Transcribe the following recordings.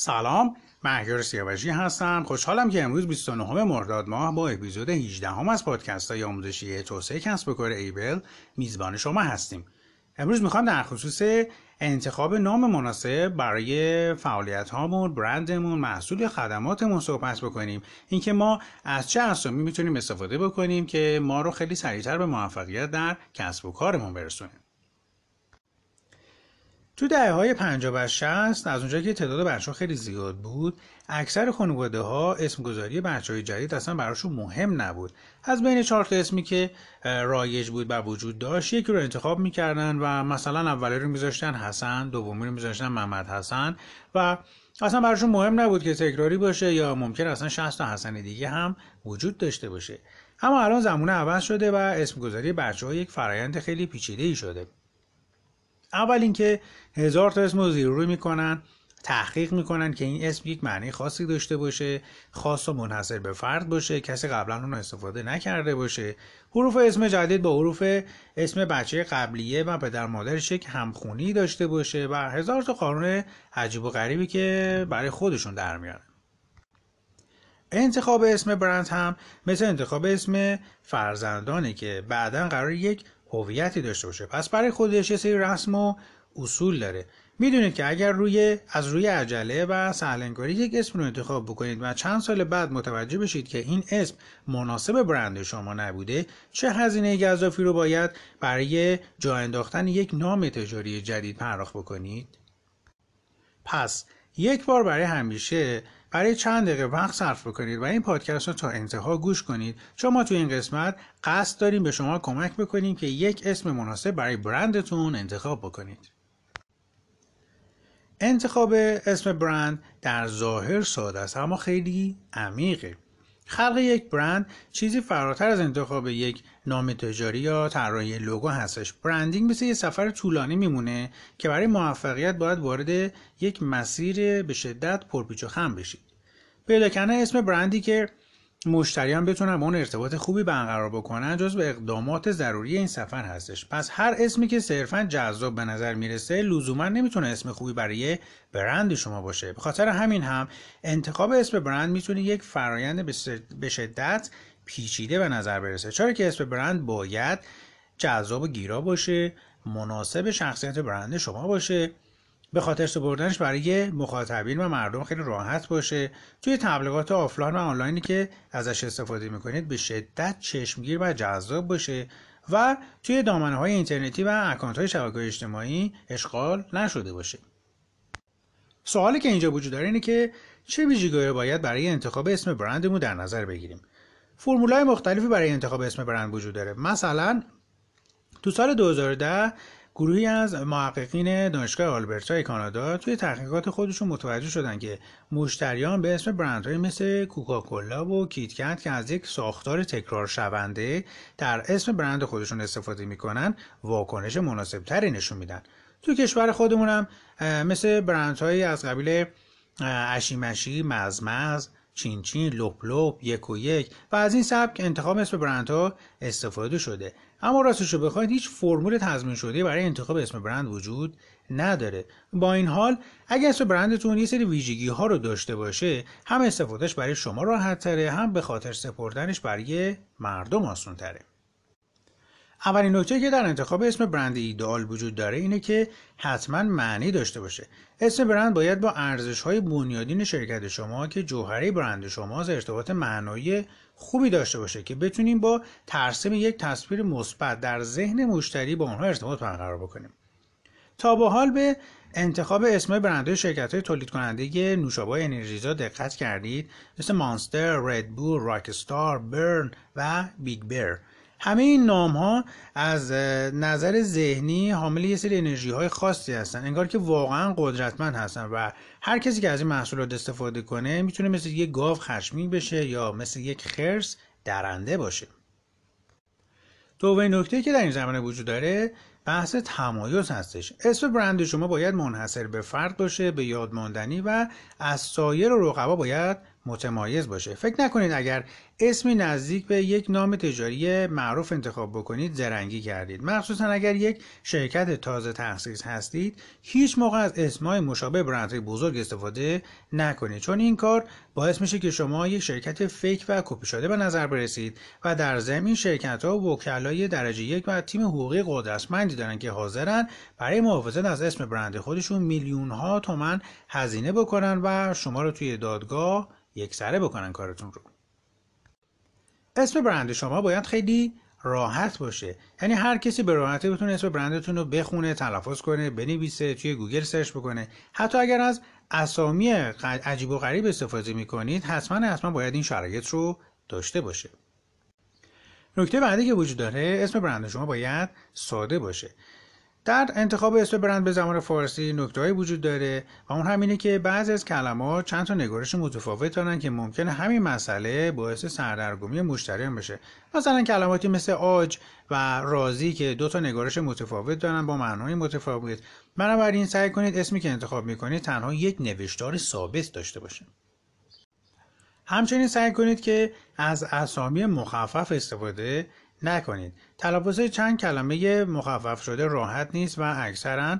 سلام مهیار سیاوشی هستم. خوشحالم که امروز 29 مرداد ماه با اپیزود 18 هم از پادکست های آموزشی توسعه کسب و کار ایبل میزبان شما هستیم. امروز می‌خوام در خصوص انتخاب نام مناسب برای فعالیت هامون برندمون محصول خدماتمون صحبت بکنیم. اینکه ما از چه اسامی می‌تونیم استفاده بکنیم که ما رو خیلی سریعتر به موفقیت در کسب و کارمون برسونیم تو دهه های 50 و 60 از اونجا که تعداد بچه خیلی زیاد بود اکثر خانواده ها اسمگذاری بچه های جدید اصلا براشون مهم نبود. از بین چهار اسمی که رایج بود و وجود داشت یکی رو انتخاب می‌کردن و مثلا اولی رو میذاشتن حسن دومی رو میذاشتن محمد حسن و اصلا براشون مهم نبود که تکراری باشه یا ممکن اصلا 60 تا حسن دیگه هم وجود داشته باشه. اما الان زمونه عوض شده و اسمگذاری بچه ها یک فرایند خیلی پیچیده ای شده. اول اینکه هزار تا اسم رو زیر روی می‌کنن تحقیق می‌کنن که این اسم یک معنی خاصی داشته باشه خاص و منحصر به فرد باشه کسی قبلا اون استفاده نکرده باشه. حروف اسم جدید با حروف اسم بچه قبلیه و پدر مادرش یک همخونی داشته باشه و هزار تا قانون عجیب و غریبی که برای خودشون در میارن انتخاب اسم برند هم مثل انتخاب اسم فرزندانه که بعدا قرار یک هویتی داشته باشه. پس برای خودش یه سری رسم و اصول داره. می‌دونید که اگر روی از روی عجله و سهلنگاری یک اسم رو انتخاب بکنید و چند سال بعد متوجه بشید که این اسم مناسب برند شما نبوده چه هزینه اضافی رو باید برای جا انداختن یک نام تجاری جدید پرداخت بکنید؟ پس یک بار برای همیشه برای چند دقیقه وقت صرف بکنید و این پادکست رو تا انتها گوش کنید. چون ما تو این قسمت قصد داریم به شما کمک بکنیم که یک اسم مناسب برای برندتون انتخاب بکنید. انتخاب اسم برند در ظاهر ساده است اما خیلی عمیقه. خلق یک برند چیزی فراتر از انتخاب یک نام تجاری یا طراحی لوگو هستش. برندینگ مثل یه سفر طولانی میمونه که برای موفقیت باید وارد یک مسیر به شدت پرپیچ و خم بشید. پیدا کردن اسم برندی که مشتریان بتونن با اون ارتباط خوبی برقرار بکنن جز به اقدامات ضروری این سفر هستش. پس هر اسمی که صرفا جذاب به نظر می‌رسه لزوما نمی‌تونه اسم خوبی برای برند شما باشه. به خاطر همین هم انتخاب اسم برند می‌تونه یک فرایند به شدت پیچیده به نظر برسه. چرا که اسم برند باید جذاب و گیرا باشه مناسب شخصیت برند شما باشه. به خاطر سپردنش برای مخاطبین و مردم خیلی راحت باشه. توی تبلیغات آفلاین و آنلاینی که ازش استفاده می‌کنید به شدت چشمگیر و جذاب باشه و توی دامنه های اینترنتی و اکانت های شبکه اجتماعی اشغال نشده باشه. سوالی که اینجا وجود داره اینه که چه ویژگیهایی باید برای انتخاب اسم برندمون در نظر بگیریم؟ فرمولای مختلفی برای انتخاب اسم برند وجود داره. مثلا تو سال 2010 گروهی از محققین دانشگاه آلبرتا کانادا توی تحقیقات خودشون متوجه شدن که مشتریان به اسم برندهایی مثل کوکاکولا و KitKat که از یک ساختار تکرار شونده در اسم برند خودشون استفاده می‌کنن واکنش مناسبتری نشون میدن. توی کشور خودمونم مثل برندهایی از قبیل اشی مشی مزمز چین چین لپ لپ یک و یک و از این سبک انتخاب اسم برندها استفاده شده. اما راستش رو بخواید هیچ فرمول تضمین شده برای انتخاب اسم برند وجود نداره. با این حال اگر اسم برندتون یه سری ویژگی ها رو داشته باشه هم استفادهش برای شما راحت تره هم به خاطر سپردنش برای مردم آسان تره اولین نکته که در انتخاب اسم برند ایدئال وجود داره اینه که حتما معنی داشته باشه. اسم برند باید با ارزش های بنیادین شرکت شما که جوهره برند شما ارتباط معنایی خوبی داشته باشه که بتونیم با ترسیم یک تصویر مثبت در ذهن مشتری با اونها ارتباط برقرار بکنیم. تا به حال به انتخاب اسم برندهای شرکت های تولید کننده نوشابه انرژیزا دقت کردید. مثل مانستر، ردبول، راکستار، برن و بیگ بر همه این نام ها از نظر ذهنی حامل یه سری انرژی های خاصی هستن. انگار که واقعا قدرتمند هستن و هر کسی که از این محصولات استفاده کنه می‌تونه مثل یک گاو خشمین بشه یا مثل یک خرس درنده باشه. دومین نکته که در این زمانه وجود داره بحث تمایز هستش. اسم برند شما باید منحصر به فرد باشه به یادماندنی و از سایر رقبا باید متمایز باشه. فکر نکنید اگر اسمی نزدیک به یک نام تجاری معروف انتخاب بکنید زرنگی کردید. مخصوصا اگر یک شرکت تازه تأسیس هستید هیچ موقع از اسمای مشابه برندهای بزرگ استفاده نکنید. چون این کار باعث میشه که شما یک شرکت fake و کپی شده به نظر برسید و در ضمن شرکت ها و وکلای درجه یک و تیم حقوقی قدرتمندی دارن که حاضرن برای محافظت از اسم برند خودشون میلیون ها تومن هزینه بکنن و شما رو توی دادگاه یک سره بکنن کارتون رو. اسم برند شما باید خیلی راحت باشه. یعنی هر کسی به راحتی بتونه اسم برندتون رو بخونه تلفظ کنه بنویسه توی گوگل search بکنه. حتی اگر از اسامی عجیب و غریب استفاده می‌کنید حتما حتما باید این شرایط رو داشته باشه. نکته بعدی که وجود داره اسم برند شما باید ساده باشه. در انتخاب اسم برند به زبان فارسی نکتهایی وجود داره و اون همینه که بعضی از کلمات چند تا نگارش متفاوت دارن که ممکنه همین مسئله باعث سردرگمی مشتریان بشه. مثلا کلماتی مثل آج و رازی که دو تا نگارش متفاوت دارن با معنای متفاوت. بنابراین سعی کنید اسمی که انتخاب می‌کنید تنها یک نوشتار ثابت داشته باشه. همچنین سعی کنید که از اسامی مخفف استفاده نکنید. تلفظ چند کلمه مخفف شده راحت نیست و اکثرا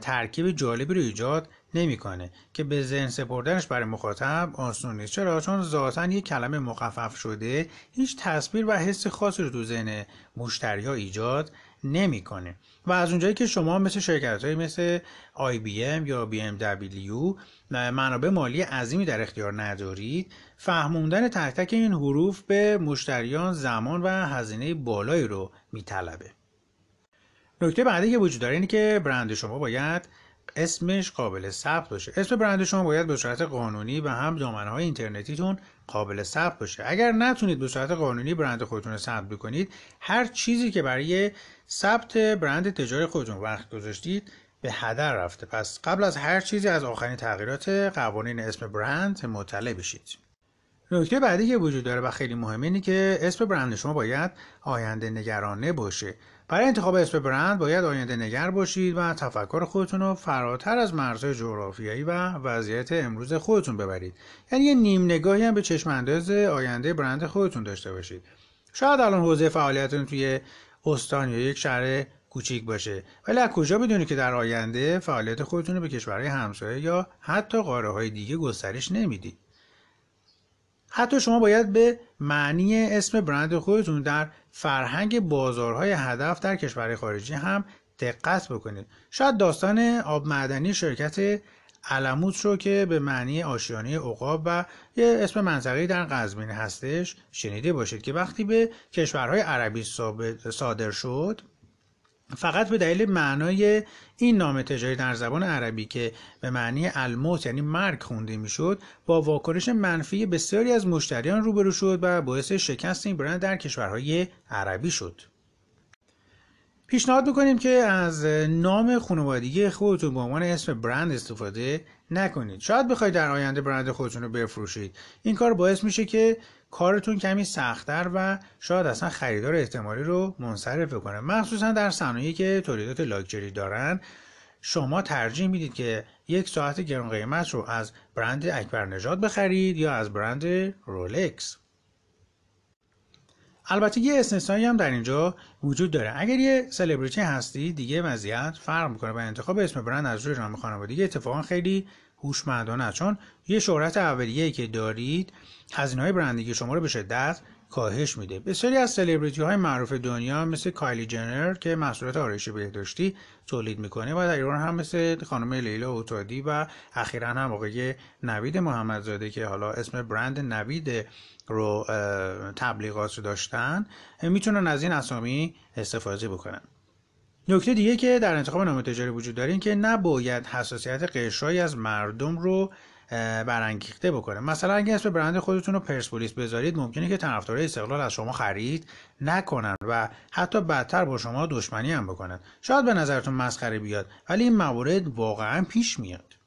ترکیب جالبی رو ایجاد نمی‌کنه که به ذهن سپردنش برای مخاطب آسون نیست. چرا؟ چون ذاتا یک کلمه مخفف شده هیچ تصویر و حس خاصی رو تو ذهن مشتری ها ایجاد نمی‌کنه. و از اونجایی که شما مثل شرکت های مثل IBM یا BMW منابع مالی عظیمی در اختیار ندارید فهموندن تک تک این حروف به مشتریان زمان و هزینه بالایی رو میطلبه. نکته بعدی که وجود داره اینه که برند شما باید اسمش قابل ثبت باشه. اسم برند شما باید به صورت قانونی و هم دامنه های اینترنتیتون قابل ثبت باشه. اگر نتونید به صورت قانونی برند خودتون رو ثبت بکنید هر چیزی که برای ثبت برند تجاری خودتون وقت گذاشتید به هدر رفته. پس قبل از هر چیزی از آخرین تغییرات قوانین اسم برند مطلع بشید. نکته بعدی که وجود داره و خیلی مهمه اینه که اسم برند شما باید آینده نگرانه باشه. برای انتخاب اسم برند باید آینده نگر باشید و تفکر خودتون رو فراتر از مرزهای جغرافیایی و وضعیت امروز خودتون ببرید. یعنی یه نیم نگاهی هم به چشم انداز آینده برند خودتون داشته باشید. شاید الان حوزه فعالیتتون توی استان یا یک شهر کوچیک باشه ولی از کجا بدونید که در آینده فعالیت خودتون رو به کشورهای همسایه یا حتی قاره های دیگه گسترش نمی‌دید حتی شما باید به معنی اسم برند خودتون در فرهنگ بازارهای هدف در کشورهای خارجی هم دقت بکنید. شاید داستان آب معدنی شرکت علموت رو که به معنی آشیانه عقاب و یه اسم منطقه‌ای در قزوین هستش شنیده باشید که وقتی به کشورهای عربی صادر شد فقط به دلیل معنای این نام تجاری در زبان عربی که به معنی الموت یعنی مرگ خونده می‌شد با واکنش منفی بسیاری از مشتریان روبرو شد و باعث شکست این برند در کشورهای عربی شد. پیشنهاد می‌کنیم که از نام خانوادگی خودتون به عنوان اسم برند استفاده نکنید. شاید بخواید در آینده برند خودتون رو بفروشید. این کار باعث میشه که کارتون کمی سختتر و شاید اصلا خریدار احتمالی رو منصرف کنه مخصوصا در صنایعی که تولیدات لاکچری دارن شما ترجیح می‌دید که یک ساعت گران قیمت رو از برند اکبر نژاد بخرید یا از برند رولکس. البته یه استثنایی هم در اینجا وجود داره. اگر یه سلبریتی هستی دیگه وضعیت فرق می‌کنه و انتخاب اسم برند از روی نام خانوادگی اتفاقا خیلی هوشمندانه چون یه شهرت اولیه‌ای که دارید هزینه های برندگی شما رو به شدت کاهش میده. بسیاری از سلبریتی های معروف دنیا مثل کایلی جنر که محصولات آرایش بهداشتی تولید می‌کنه و در ایران هم مثل خانم لیلا اوتادی و اخیرا هم آقای نوید محمدزاده که حالا اسم برند نوید رو تبلیغات رو داشتن می‌تونن از این اسامی استفاده بکنن. نکته دیگه که در انتخاب نام تجاری وجود داره این که نباید حساسیت قشرهایی از مردم رو برانگیخته بکنه. مثلا اگه اسم برند خودتون رو پرسپولیس بذارید ممکنه که طرفدارای استقلال از شما خرید نکنن و حتی بدتر با شما دشمنی هم بکنن. شاید به نظرتون مسخره بیاد ولی این موارد واقعا پیش میاد.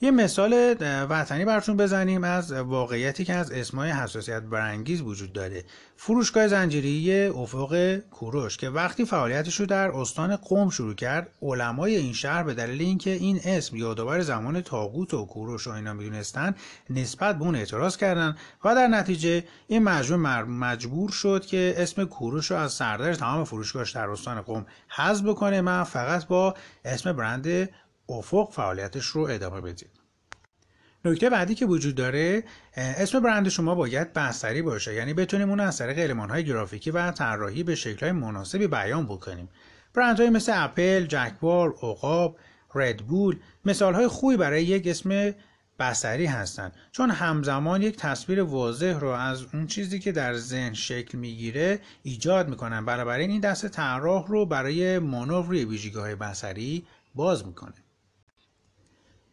یه مثال وطنی براتون بزنیم از واقعیتی که از اسمای حساسیت برانگیز وجود داره. فروشگاه زنجیری افق کوروش که وقتی فعالیتش رو در استان قم شروع کرد علمای این شهر به دلیل اینکه این اسم یادآور زمان تاغوت و کوروش و اینا می‌دونستن نسبت به اون اعتراض کردن و در نتیجه این مجموعه مجبور شد که اسم کوروش رو از سردر تمام فروشگاهش در استان قم حذف بکنه. من فقط با اسم برند افق فعالیتش رو ادامه بدید نکته بعدی که وجود داره اسم برند شما باید بستری باشه. یعنی بتونیم اون از طریق های گرافیکی و طراحی به های مناسبی بیان بکنیم. برندهایی مثل اپل، جکوار، اوقاب، ردبول مثال های خوبی برای یک اسم بستری هستند چون همزمان یک تصویر واضح رو از اون چیزی که در ذهن شکل می‌گیره ایجاد می‌کنن. بنابراین این دست طراح رو برای مانور روی ویژگی های بصری باز می‌کنه.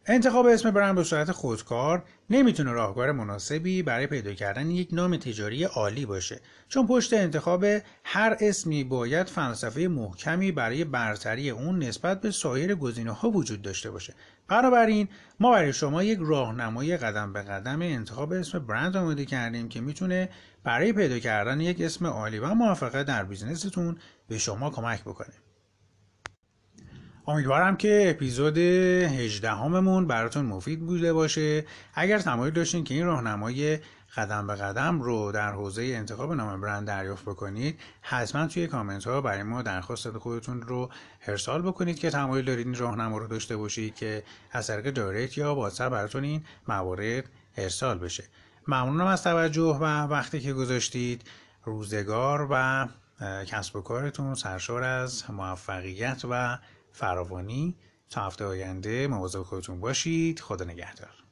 انتخاب اسم برند به صورت خودکار نمی‌تونه راهکار مناسبی برای پیدا کردن یک نام تجاری عالی باشه چون پشت انتخاب هر اسمی باید فلسفه محکمی برای برتری اون نسبت به سایر گزینه ها وجود داشته باشه. بنابراین ما برای شما یک راهنمای قدم به قدم انتخاب اسم برند آماده کردیم که می‌تونه برای پیدا کردن یک اسم عالی و موفقیت در بیزنستون به شما کمک بکنه. امیدوارم که اپیزود 18 هممون براتون مفید بوده باشه. اگر تمایل داشتین که این راهنمای قدم به قدم رو در حوزه انتخاب نام برند دریافت بکنید حتما توی کامنت ها برای ما درخواست خودتون رو ارسال بکنید که تمایل دارید این راهنما رو داشته باشید که از طریق دایرکت یا واتساپ براتون این موارد ارسال بشه. ممنونم از توجه و وقتی که گذاشتید. روزگار و کسب و کارتون سرشار از موفقیت و فراوانی. تا هفته آینده مواظب خودتون باشید. خدا نگهدار.